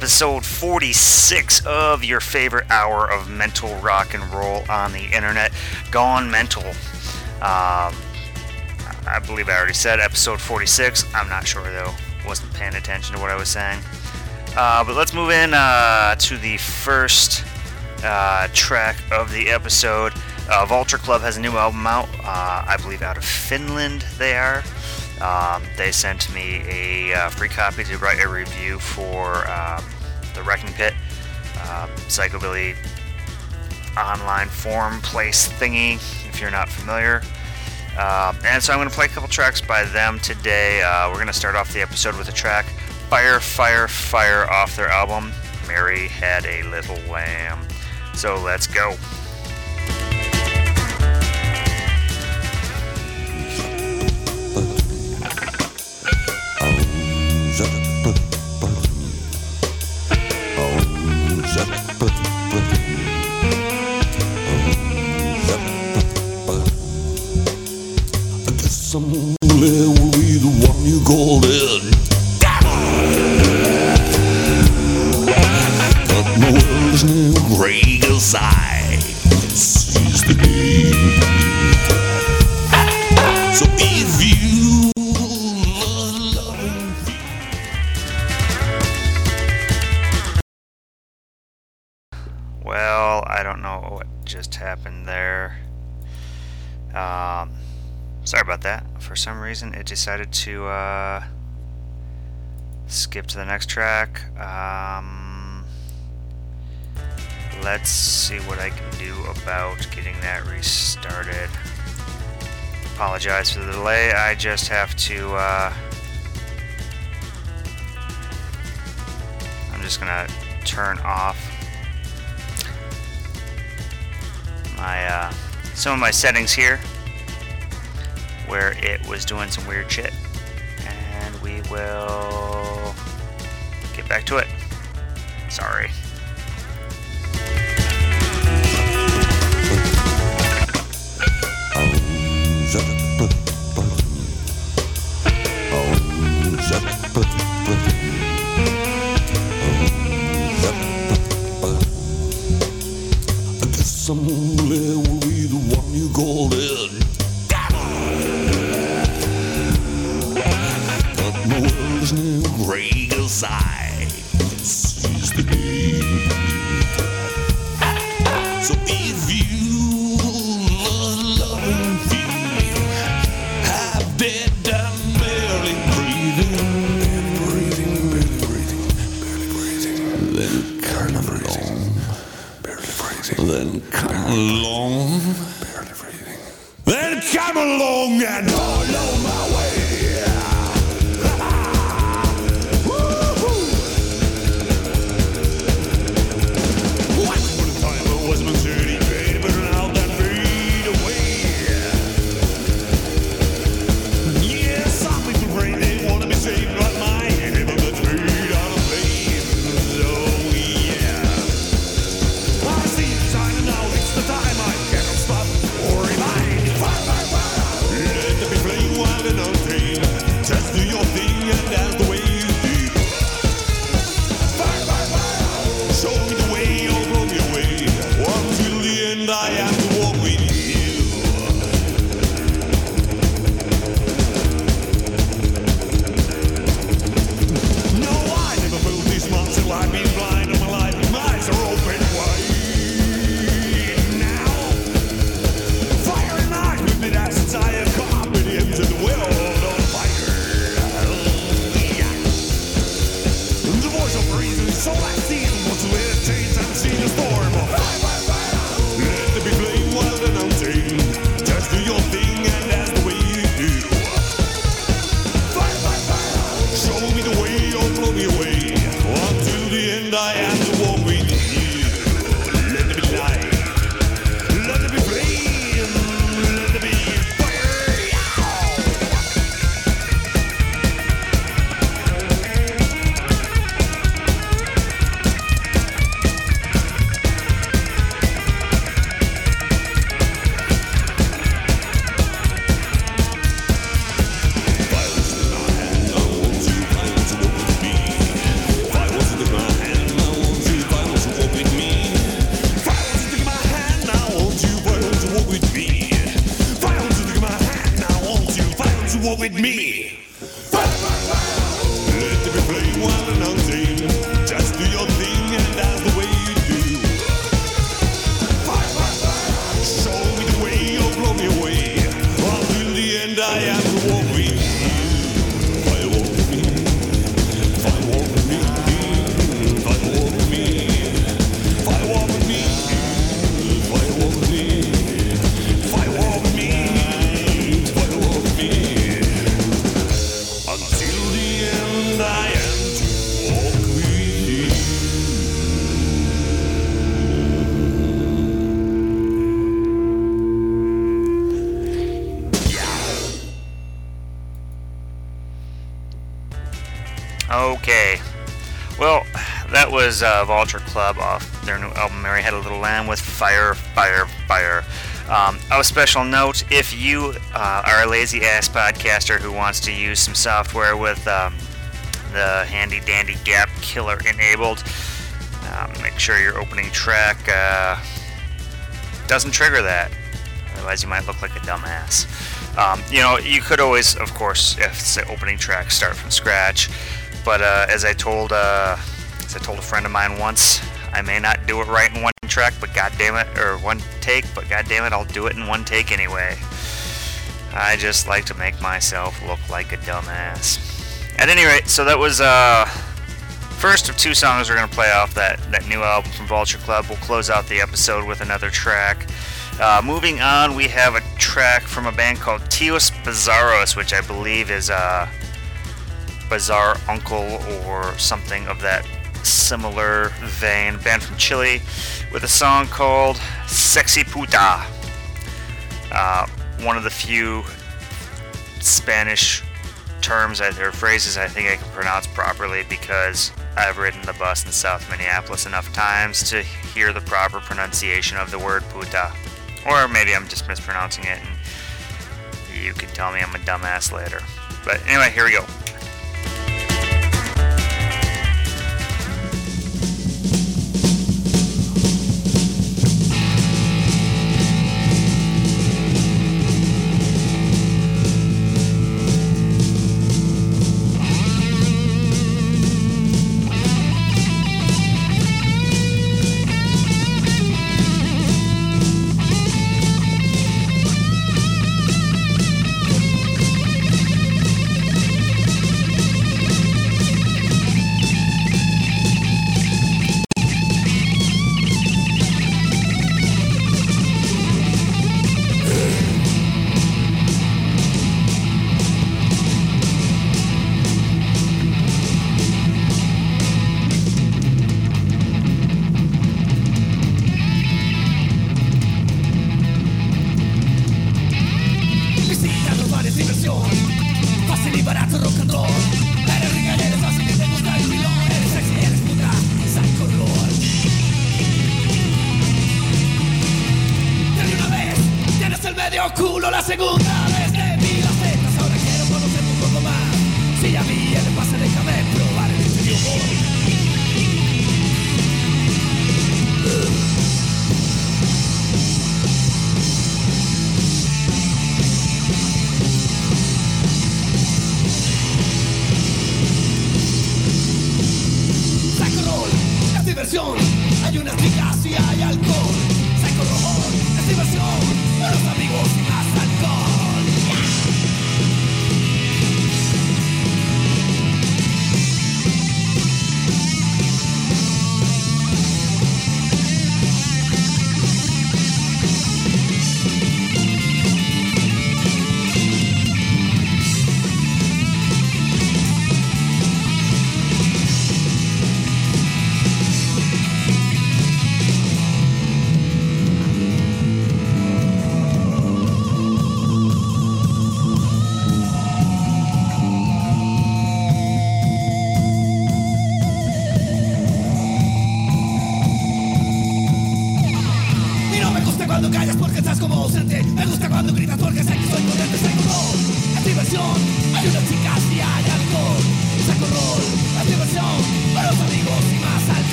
episode 46 of your favorite hour of mental rock and roll on the internet, Gone Mental. Um, I believe I already said episode 46. I'm not sure though, wasn't paying attention to what I was saying. Uh, but let's move in uh, to the first uh, track of the episode. Uh, Vulture Club has a new album out, uh, I believe out of Finland they are. Um, they sent me a uh, free copy to write a review for um, the Wrecking Pit uh, Psychobilly online forum place thingy, if you're not familiar. Um, and so I'm going to play a couple tracks by them today. Uh, we're going to start off the episode with a track Fire, Fire, Fire off their album Mary Had a Little Lamb. So let's go. Somewhere will be the one you call aside. Seize the day. Reason, it decided to uh, skip to the next track. Um, let's see what I can do about getting that restarted. Apologize for the delay. I just have to. Uh, I'm just gonna turn off my uh, some of my settings here where it was doing some weird shit. And we will get back to it. Sorry was uh, Vulture Club off their new album Mary Had a Little Lamb with Fire, Fire, Fire. Um, oh, special note if you uh, are a lazy ass podcaster who wants to use some software with um, the handy dandy gap killer enabled, um, make sure your opening track uh, doesn't trigger that. Otherwise, you might look like a dumbass. Um, you know, you could always, of course, if it's the opening track, start from scratch. But uh, as I told, uh, I told a friend of mine once, I may not do it right in one track, but god damn it, or one take, but god damn it, I'll do it in one take anyway. I just like to make myself look like a dumbass. At any rate, so that was uh first of two songs we're gonna play off that that new album from Vulture Club. We'll close out the episode with another track. Uh, moving on, we have a track from a band called Tios Bizarros, which I believe is uh Bizarre Uncle or something of that similar vein. Band from Chile with a song called Sexy Puta. Uh, one of the few Spanish terms or phrases I think I can pronounce properly because I've ridden the bus in South Minneapolis enough times to hear the proper pronunciation of the word puta. Or maybe I'm just mispronouncing it and you can tell me I'm a dumbass later. But anyway, here we go.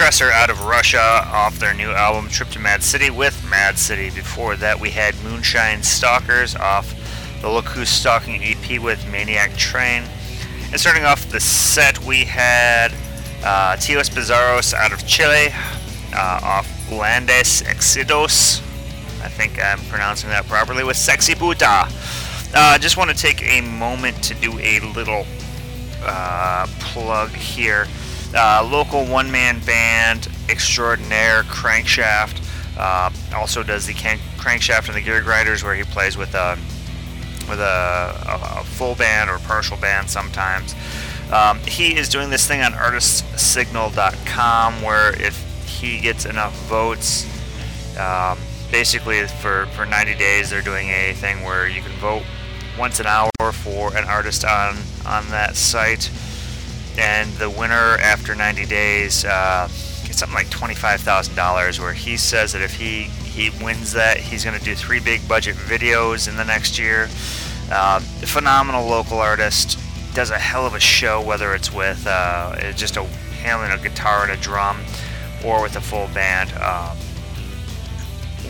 Stressor out of Russia off their new album Trip to Mad City with Mad City. Before that, we had Moonshine Stalkers off the Look Who's Stalking EP with Maniac Train. And starting off the set, we had uh, Tios Bizarros out of Chile uh, off Landes Exidos. I think I'm pronouncing that properly with Sexy Puta. I uh, just want to take a moment to do a little uh, plug here. Uh, local one man band extraordinaire Crankshaft uh, also does the can- Crankshaft and the Gear Grinders, where he plays with a with a, a, a full band or partial band sometimes. Um, he is doing this thing on artistsignal.com where if he gets enough votes, um, basically for, for 90 days they're doing a thing where you can vote once an hour for an artist on on that site and the winner after 90 days uh, gets something like $25,000 where he says that if he he wins that he's going to do three big budget videos in the next year uh, phenomenal local artist does a hell of a show whether it's with uh, just a handling a guitar and a drum or with a full band um,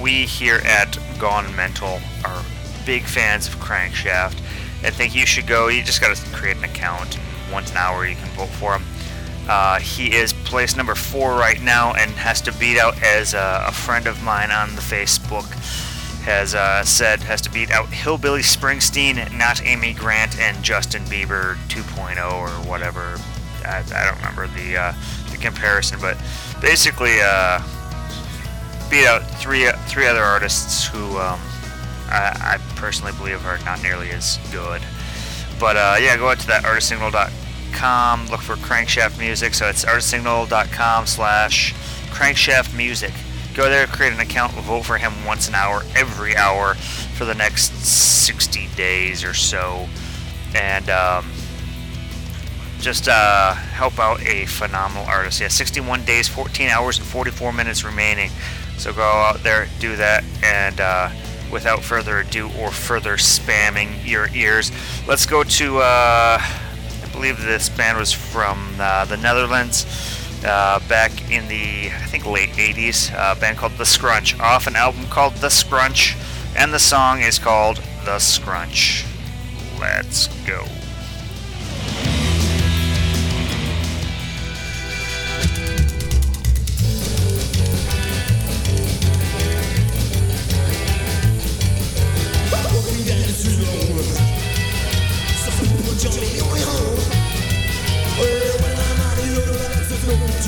we here at Gone Mental are big fans of Crankshaft and think you should go. You just got to create an account. Once an hour, you can vote for him. Uh, he is place number four right now and has to beat out, as uh, a friend of mine on the Facebook has uh, said, has to beat out Hillbilly Springsteen, not Amy Grant, and Justin Bieber 2.0 or whatever. I, I don't remember the, uh, the comparison, but basically uh, beat out three three other artists who um, I, I, personally believe are not nearly as good. But yeah, go out to that artistsignal.com, look for Crankshaft Music. So it's artistsignal.com slash crankshaft music. Go there, create an account, vote for him once an hour, every hour for the next 60 days or so. And um, just uh, help out a phenomenal artist. Yeah, 61 days, 14 hours, and 44 minutes remaining. So go out there, do that, and uh, without further ado or further spamming your ears, let's go to, uh, I believe this band was from uh, the Netherlands. Uh, back in the, I think, late 80s, a band called The Scrunch, off an album called The Scrunch, and the song is called The Scrunch. Let's go.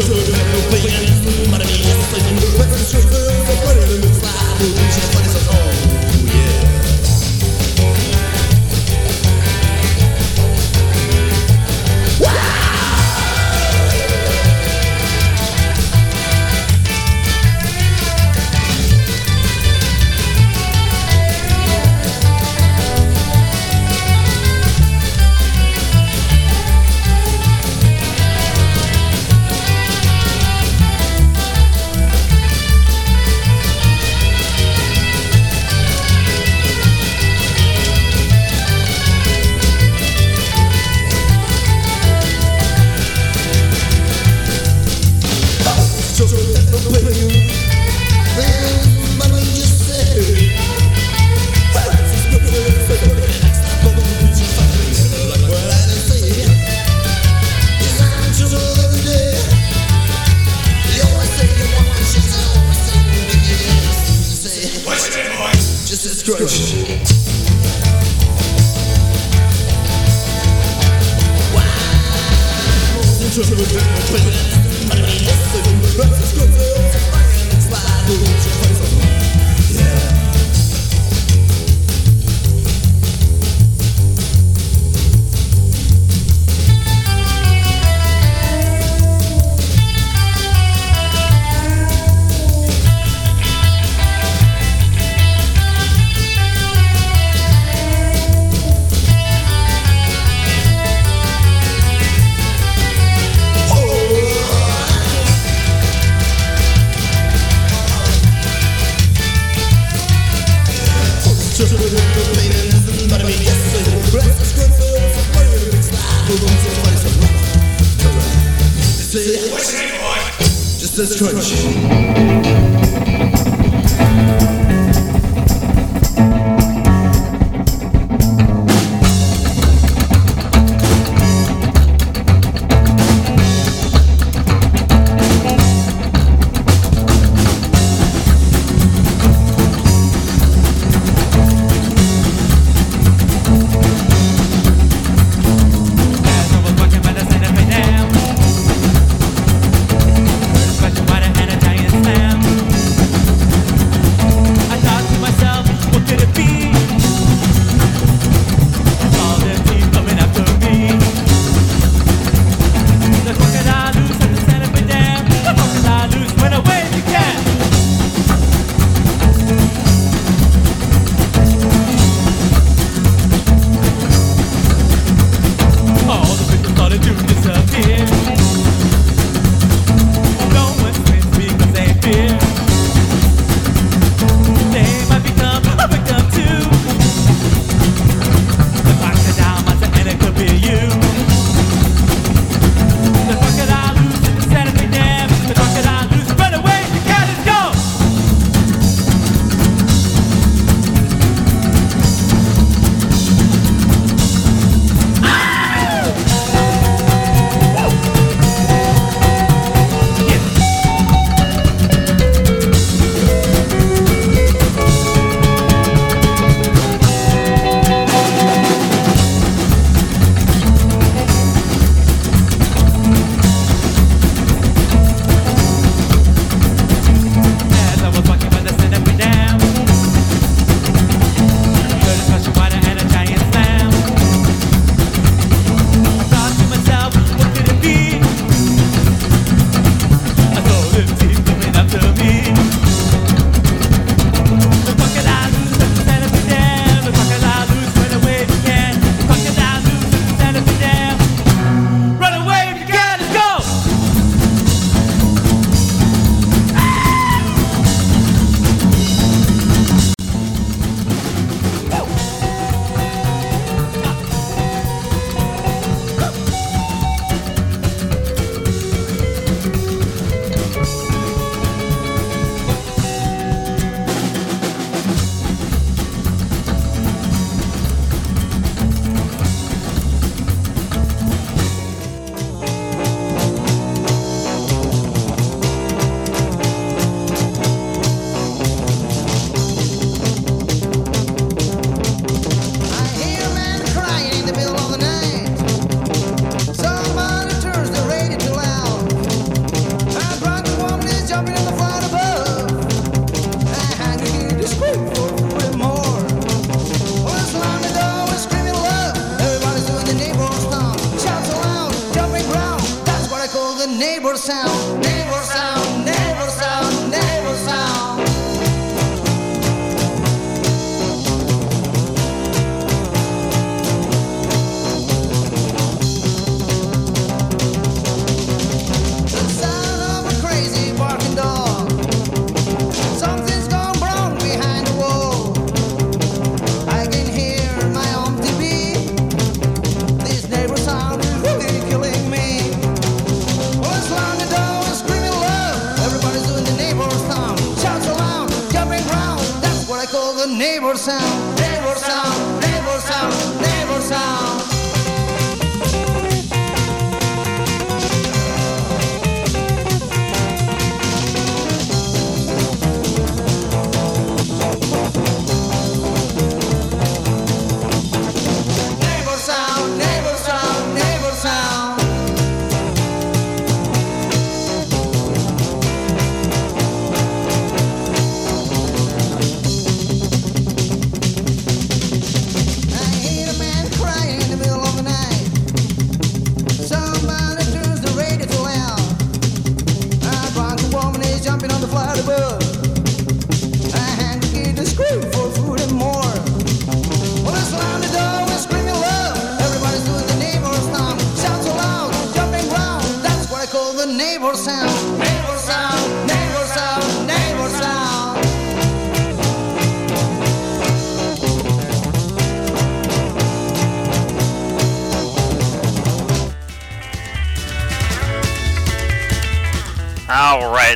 But it's the truth, but it moves like, who's your funny so cold?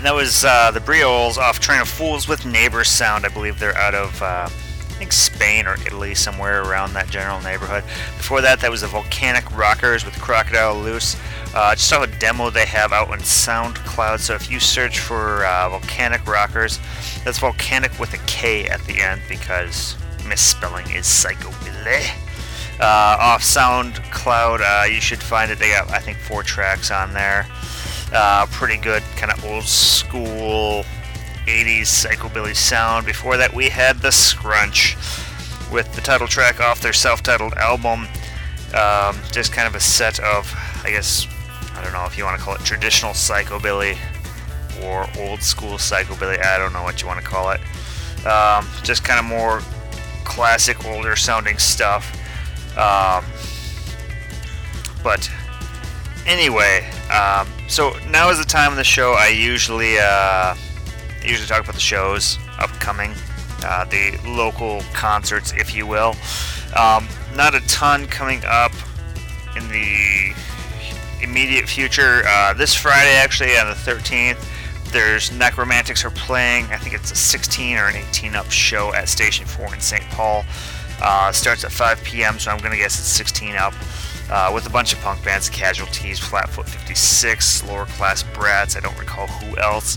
And that was uh, the Brioles off Train of Fools with Neighbor Sound. I believe they're out of, uh, I think Spain or Italy, somewhere around that general neighborhood. Before that, that was the Volcanic Rockers with Crocodile Loose. Uh, just saw a demo they have out on SoundCloud. So if you search for uh, Volcanic Rockers, that's Volcanic with a K at the end because misspelling is psychobilly. Uh, off SoundCloud, uh, you should find it. They got, I think, four tracks on there. Uh, pretty good, kind of old school 80s psychobilly sound. Before that, we had The Scrunch with the title track off their self titled album. Um, just kind of a set of, I guess, I don't know if you want to call it traditional psychobilly or old school psychobilly. I don't know what you want to call it. Um, just kind of more classic, older sounding stuff. Um, but anyway, um, so now is the time of the show. I usually uh, usually talk about the shows upcoming, uh, the local concerts, if you will. Um, not a ton coming up in the immediate future. Uh, this Friday, actually, on the 13th, there's Nekromantix are playing. I think it's a 16 or an 18 up show at Station 4 in St. Paul. Uh, starts at 5 p.m., so I'm going to guess it's 16 up. Uh, with a bunch of punk bands, Casualties, Flatfoot 56, Lower Class Brats. I don't recall who else.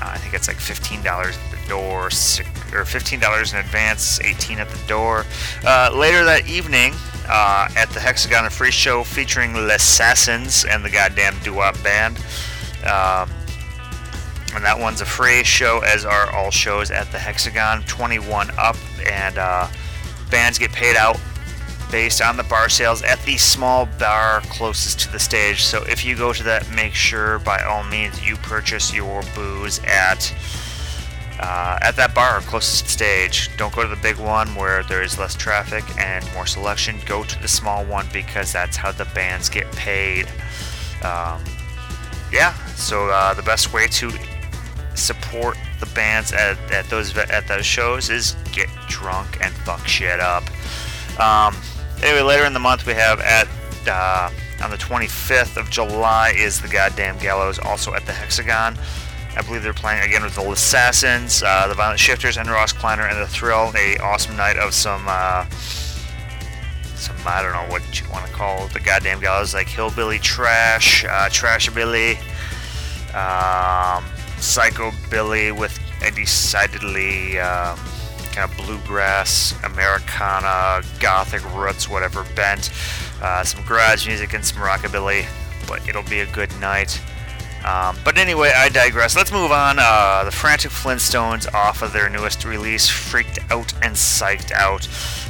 Uh, I think it's like $15 at the door, or $15 in advance, 18 at the door. Uh, later that evening, uh, at the Hexagon and Free Show, featuring Les Assassins and the goddamn doo-wop band. Um, and that one's a free show, as are all shows at the Hexagon. 21 up, and uh, bands get paid out based on the bar sales at the small bar closest to the stage. So if you go to that, make sure by all means you purchase your booze at uh, at that bar closest to the stage. Don't go to the big one where there is less traffic and more selection. Go to the small one because that's how the bands get paid. Um, yeah, so uh, the best way to support the bands at, at those at those shows is get drunk and fuck shit up. Um, anyway, later in the month we have at uh, on the 25th of July is the goddamn Gallows, also at the Hexagon. I believe they're playing again with the Assassins, uh, the Violent Shifters, and Ross Kleiner and the Thrill. A awesome night of some uh, some I don't know what you want to call it, the goddamn gallows, like hillbilly trash, uh, trashabilly, um, psychobilly with a decidedly um, kind of bluegrass, Americana, gothic roots, whatever bent, uh, some garage music and some rockabilly. But it'll be a good night. Um, but anyway, I digress. Let's move on. Uh, the Frantic Flintstones off of their newest release, Freaked Out and Psyched Out,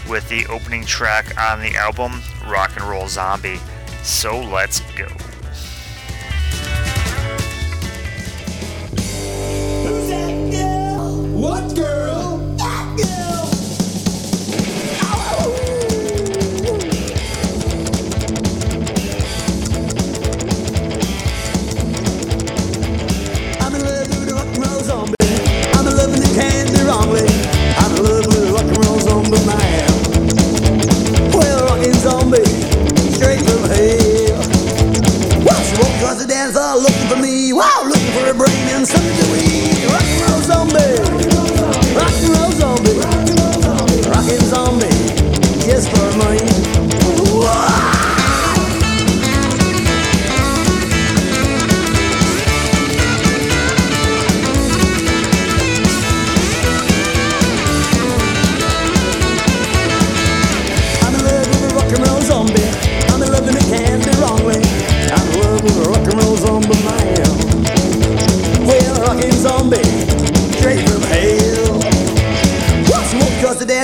with the opening track on the album, Rock and Roll Zombie. So let's go. Who's that girl? What girl? Across the looking for me. Wow, looking for a brain and something to eat.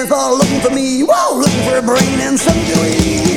Dance floor looking for me. Whoa, looking for a brain and some to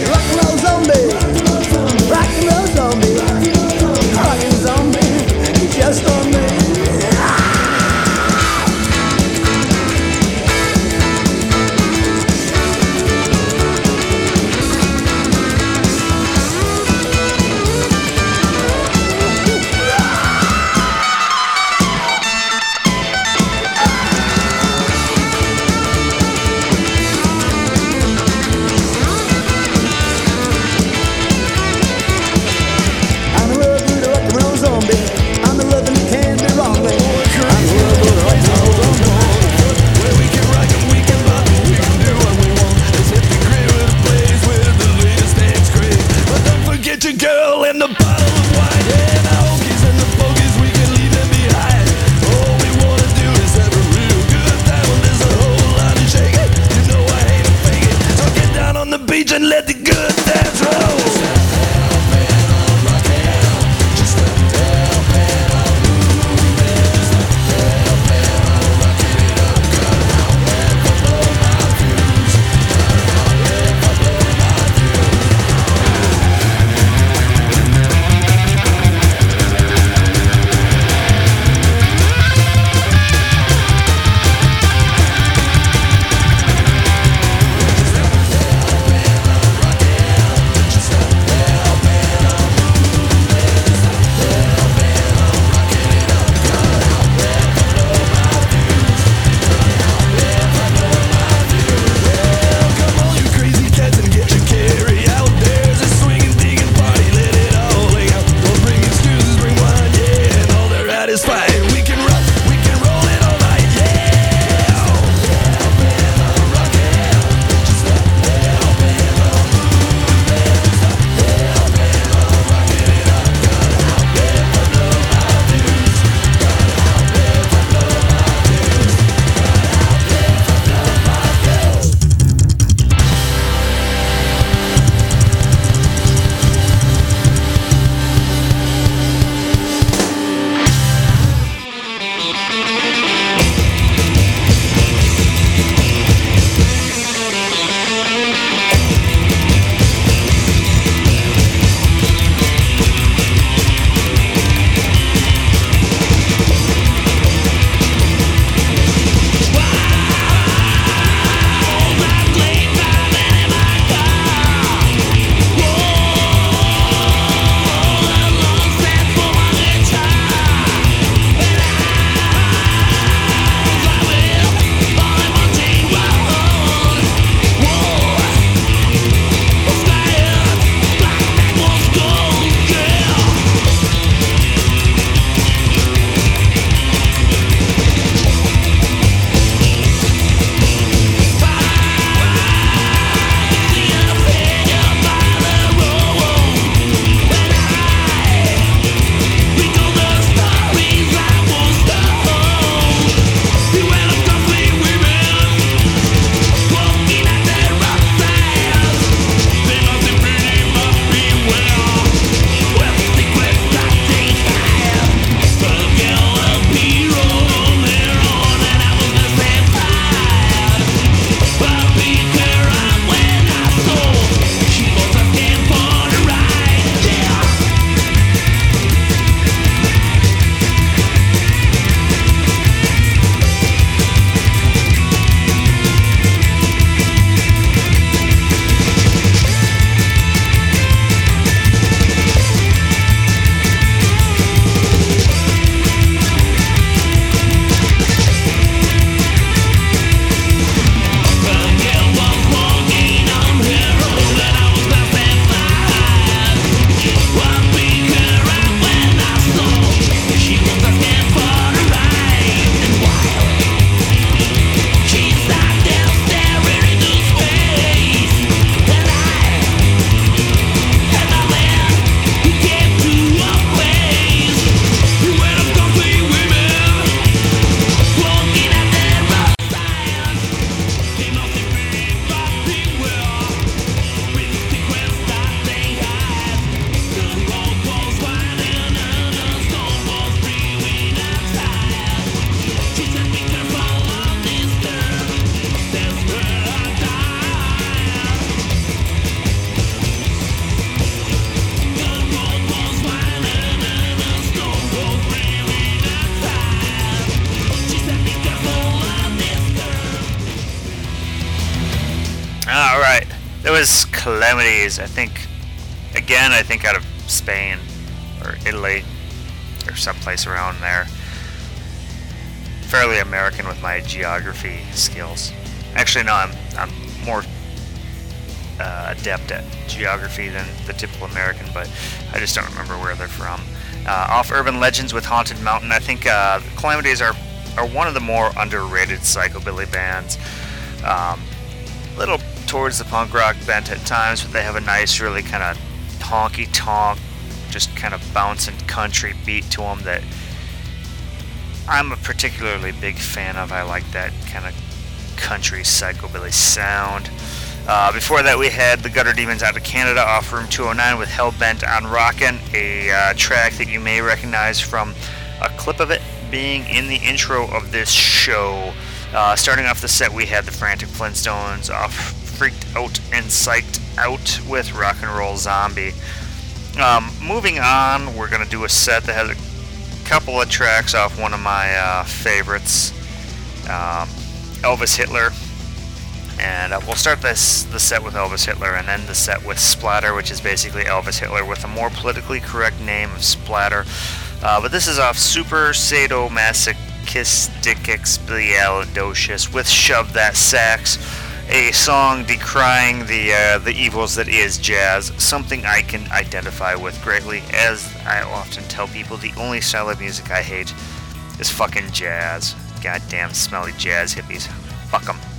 Calamities. I think, again, I think out of Spain or Italy or someplace around there. Fairly American with my geography skills. Actually, no, I'm I'm more uh, adept at geography than the typical American, but I just don't remember where they're from. Uh, off Urban Legends with Haunted Mountain, I think uh, Calamities are are one of the more underrated psychobilly bands. Um, towards the punk rock bent at times, but they have a nice, really kind of honky tonk, just kind of bouncing country beat to them that I'm a particularly big fan of. I like that kind of country psychobilly sound. Uh, before that, we had the Gutter Demons out of Canada off Room 209 with Hellbent on Rockin', a uh, track that you may recognize from a clip of it being in the intro of this show. Uh, starting off the set, we had the Frantic Flintstones off Freaked Out and Psyched Out with Rock and Roll Zombie. Um, moving on, we're going to do a set that has a couple of tracks off one of my uh, favorites, um, Elvis Hitler. And uh, we'll start this the set with Elvis Hitler, and then the set with Splatter, which is basically Elvis Hitler with a more politically correct name of Splatter. Uh, but this is off Super Sadomasochistic Expialidocious with Shove That Sax, a song decrying the uh, the evils that is jazz, something I can identify with greatly. As I often tell people, the only style of music I hate is fucking jazz. Goddamn smelly jazz hippies. Fuck 'em.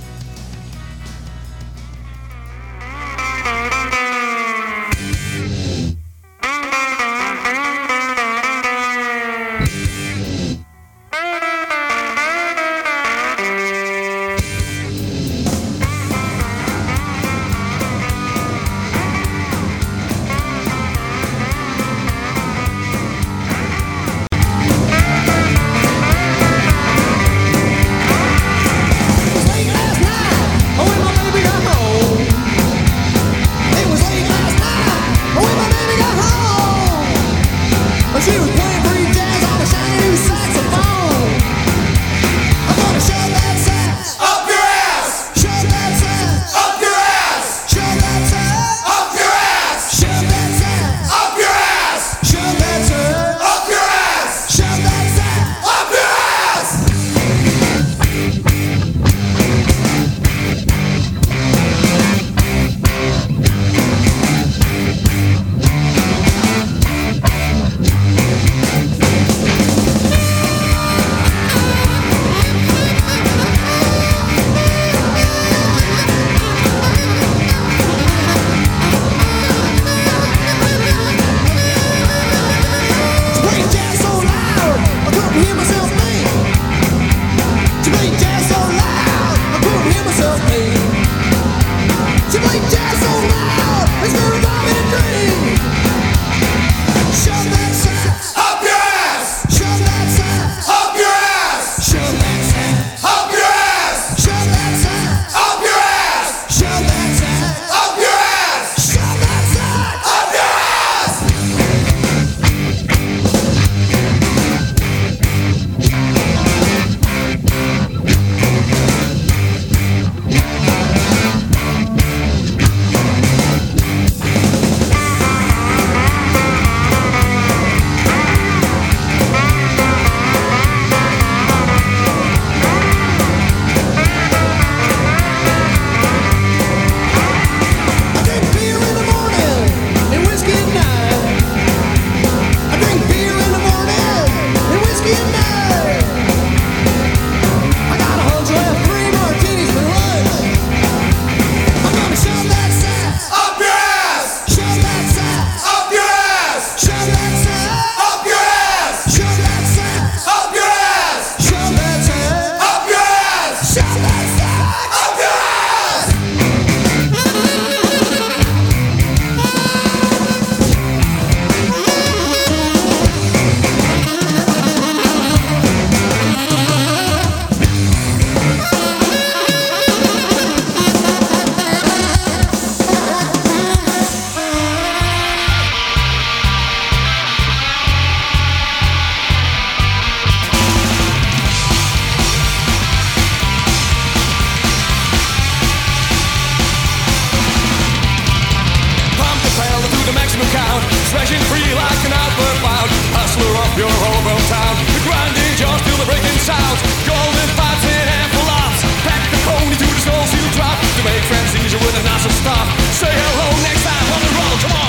Stretching free like an outward bound. Hustler of your hobo town. The grinding jaws till the breaking sounds. Golden pipes and ample lots. Pack the pony to the souls you drop. To make friends easier with a nozzle stop. Say hello next time on the road, come on.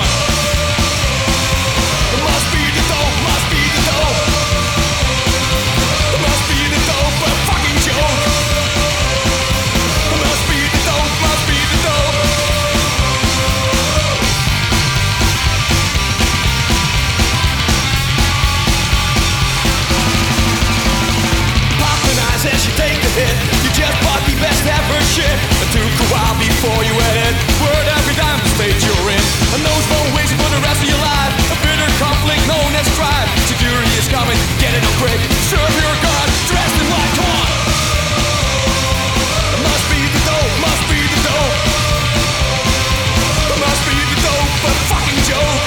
You just bought the best ever shit. It took a while before you went in. Word every time the stage you're in. And those won't wait for the rest of your life. A bitter conflict known as strife. Security is coming, get it on quick. Serve your God, dressed in white. Come on. It must be the dope, must be the dope. It must be the dope, a fucking joke.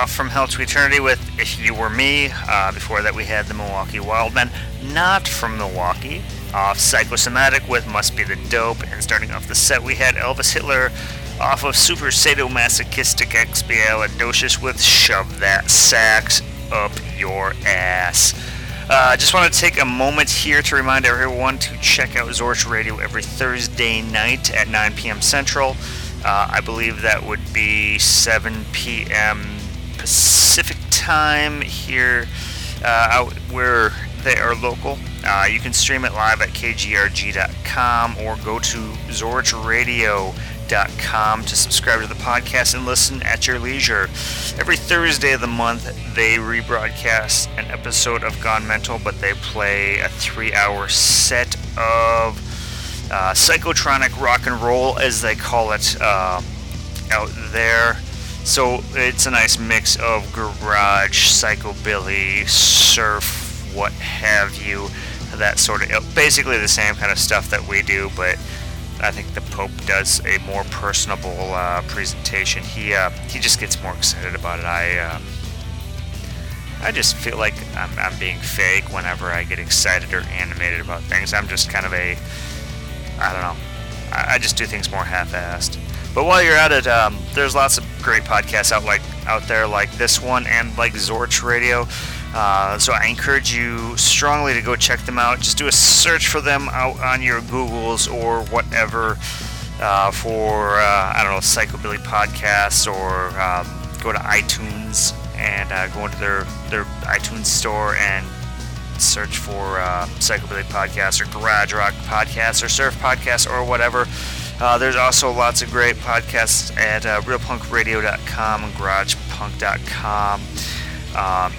Off from Hell to Eternity with If You Were Me. Uh, before that, we had the Milwaukee Wildmen, not from Milwaukee, off Psychosomatic with Must Be the Dope. And starting off the set, we had Elvis Hitler off of Super Sadomasochistic XBL Expialidocious with Shove That Sax Up Your Ass. Uh, just want to take a moment here to remind everyone to check out Zorch Radio every Thursday night at 9 p.m. Central. Uh, I believe that would be 7 p.m. Pacific time here uh, out where they are local. Uh, you can stream it live at kgrg.com or go to zorchradio.com to subscribe to the podcast and listen at your leisure. Every Thursday of the month, they rebroadcast an episode of Gone Mental, but they play a three hour set of uh, psychotronic rock and roll, as they call it uh, out there. So it's a nice mix of garage, psychobilly, surf, what have you, that sort of basically the same kind of stuff that we do, but I think the Pope does a more personable uh, presentation. He uh, he just gets more excited about it. I uh, I just feel like I'm, I'm being fake whenever I get excited or animated about things. I'm just kind of a I don't know. I, I just do things more half-assed. But while you're at it, um, there's lots of great podcasts out like out there, like this one and like Zorch Radio. Uh, so I encourage you strongly to go check them out. Just do a search for them out on your Googles or whatever uh, for uh, I don't know psychobilly podcasts or um, go to iTunes and uh, go into their their iTunes store and search for uh, Psychobilly podcasts or Garage Rock podcasts or Surf podcasts or whatever. Uh, there's also lots of great podcasts at uh, realpunkradio.com and garagepunk.com. Um,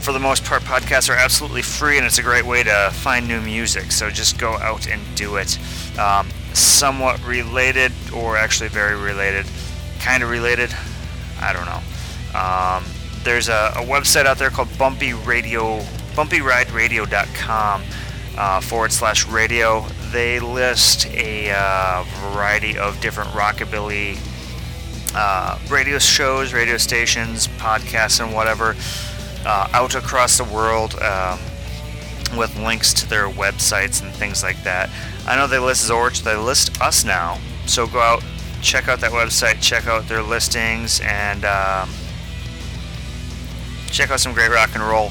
for the most part, podcasts are absolutely free and it's a great way to find new music. So just go out and do it. Um, somewhat related, or actually very related, kind of related, I don't know. Um, there's a, a website out there called Bumpy Radio, BumpyRideRadio.com uh, forward slash radio. They list a uh, variety of different rockabilly uh, radio shows, radio stations, podcasts, and whatever uh, out across the world um, with links to their websites and things like that. I know they list Zorch, they list us now. So go out, check out that website, check out their listings, and um, check out some great rock and roll.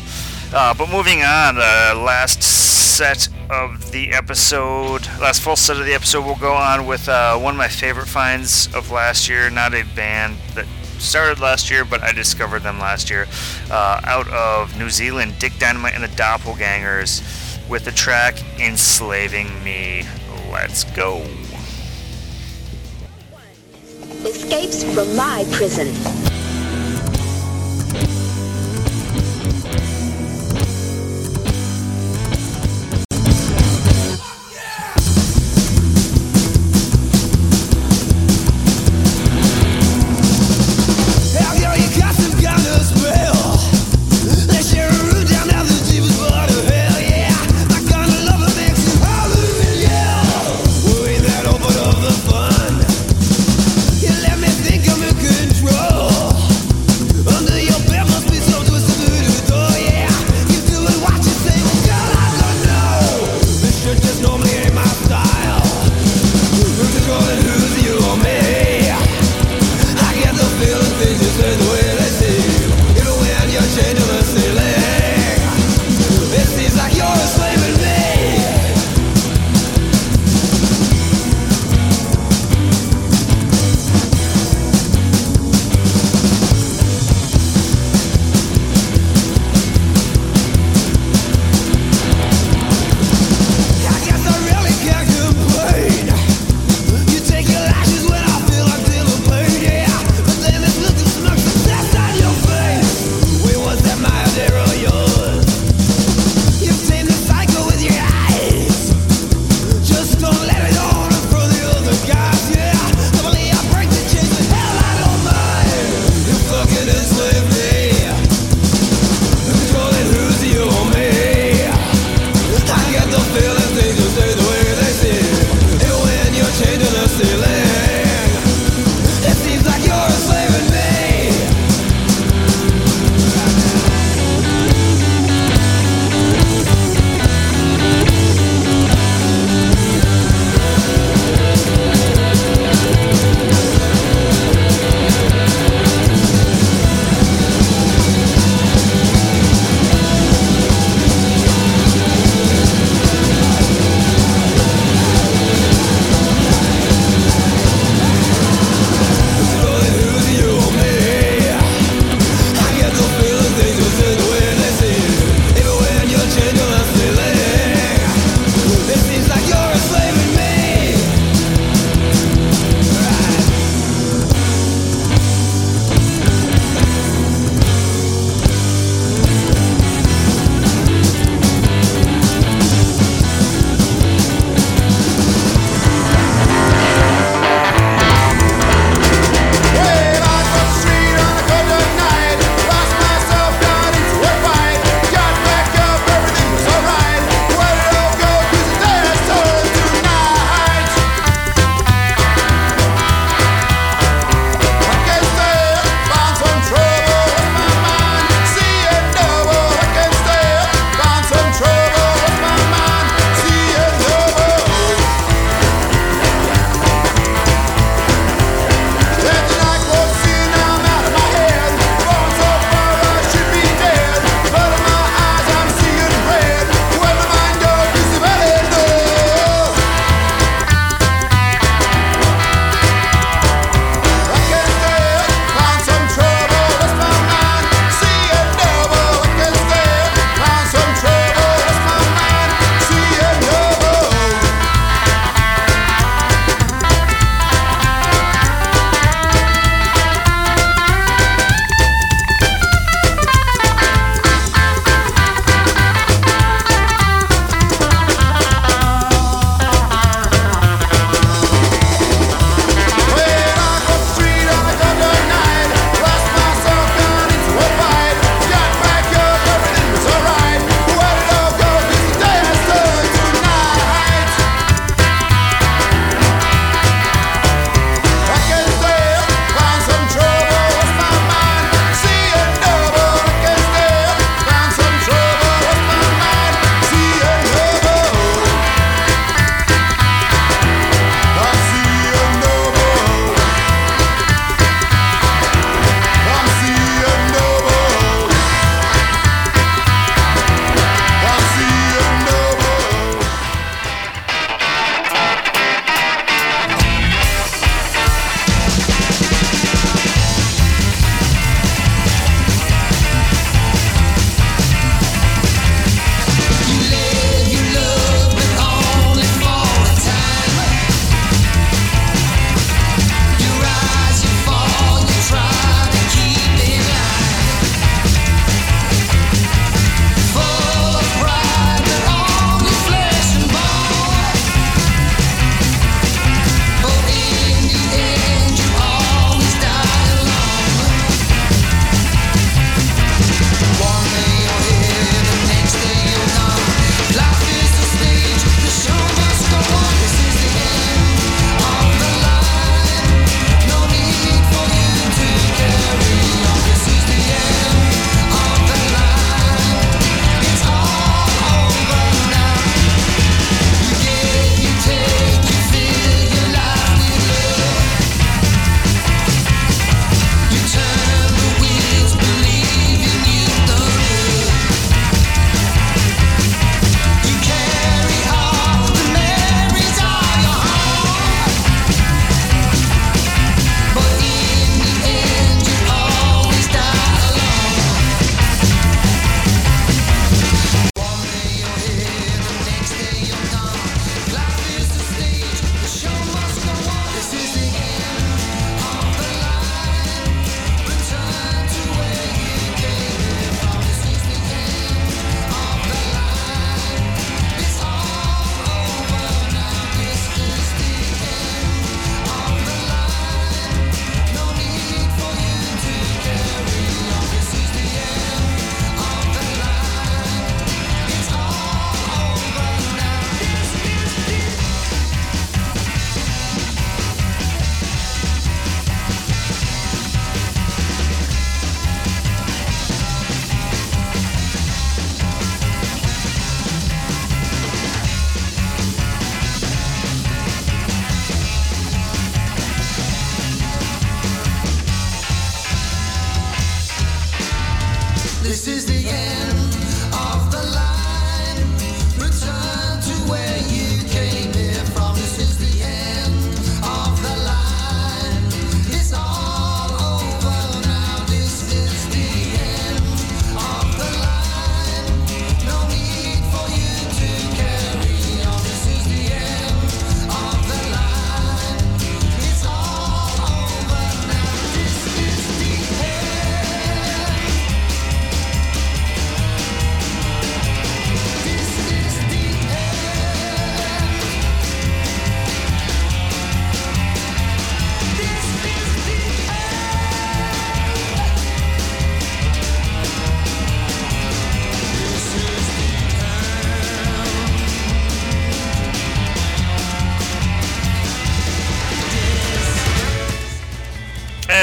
Uh, but moving on, the last set of the episode, last full set of the episode, we'll go on with uh, one of my favorite finds of last year. Not a band that started last year, but I discovered them last year. Uh, out of New Zealand, Dick Dynamite and the Doppelgangers with the track Enslaving Me. Let's go. Escapes from my prison.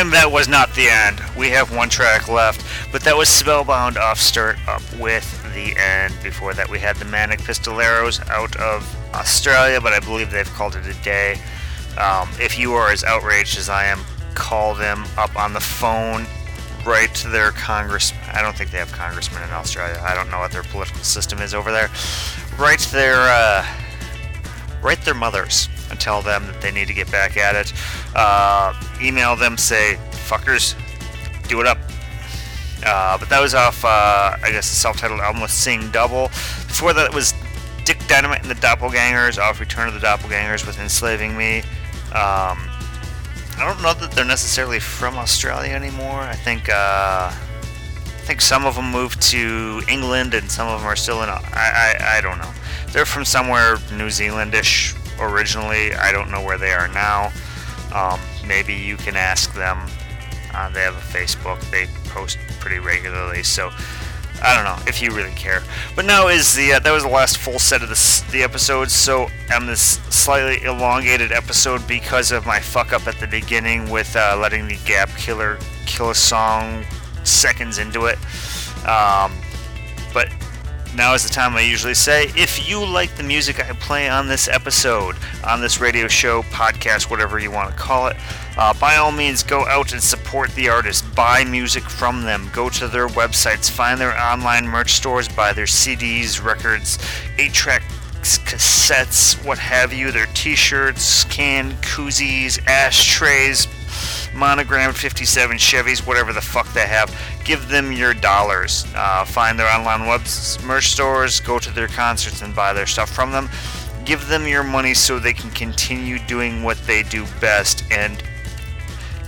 And that was not the end. We have one track left, but that was Spellbound off Start Up with the end. Before that, we had the Manic Pistoleros out of Australia, but I believe they've called it a day. Um, if you are as outraged as I am, call them up on the phone. Write to their congress. I don't think they have congressmen in Australia. I don't know what their political system is over there. Write their uh, write their mothers and tell them that they need to get back at it. Uh, email them, say, fuckers, do it up. Uh, but that was off, uh, I guess, the self-titled album with Sing Double. Before that was Dick Dynamite and the Doppelgangers off Return of the Doppelgangers with Enslaving Me. Um, I don't know that they're necessarily from Australia anymore. I think uh, I think some of them moved to England and some of them are still in. I, I, I don't know. They're from somewhere New Zealandish originally. I don't know where they are now. Um, maybe you can ask them. Uh, they have a Facebook. They post pretty regularly, so I don't know if you really care. But now is the uh, that was the last full set of this the episodes. So I'm this slightly elongated episode because of my fuck up at the beginning with uh, letting the Gap Killer kill a song seconds into it. Um, but now is the time I usually say if you like the music I play on this episode, on this radio show, podcast, whatever you want to call it, uh, by all means go out and support the artist. Buy music from them. Go to their websites, find their online merch stores, buy their CDs, records, 8 track cassettes, what have you, their t shirts, canned koozies, ashtrays, monogrammed 57 Chevys, whatever the fuck they have. Give them your dollars. Uh, find their online web merch stores, go to their concerts and buy their stuff from them. Give them your money so they can continue doing what they do best and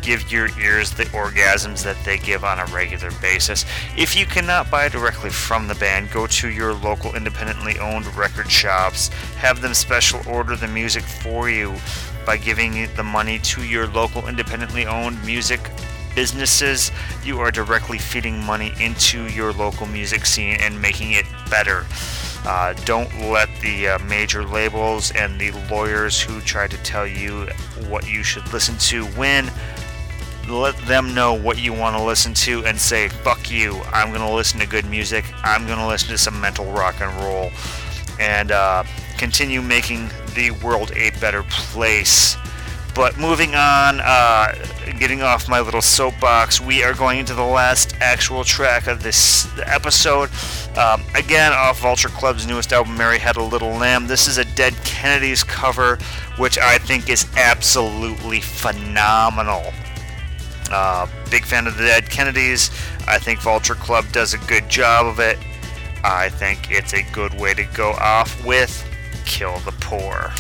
give your ears the orgasms that they give on a regular basis. If you cannot buy directly from the band, go to your local independently owned record shops. Have them special order the music for you by giving the money to your local independently owned music businesses. You are directly feeding money into your local music scene and making it better. Uh, don't let the uh, major labels and the lawyers who try to tell you what you should listen to win let them know what you want to listen to and say fuck you. I'm going to listen to good music. I'm going to listen to some mental rock and roll. And uh, continue making the world a better place. But moving on uh, getting off my little soapbox we are going into the last actual track of this episode. Um, again off vulture club's newest album mary had a little lamb. This is a dead kennedys cover which i think is absolutely phenomenal uh, big fan of the Dead Kennedys. I think Vulture Club does a good job of it. I think it's a good way to go off with Kill the Poor.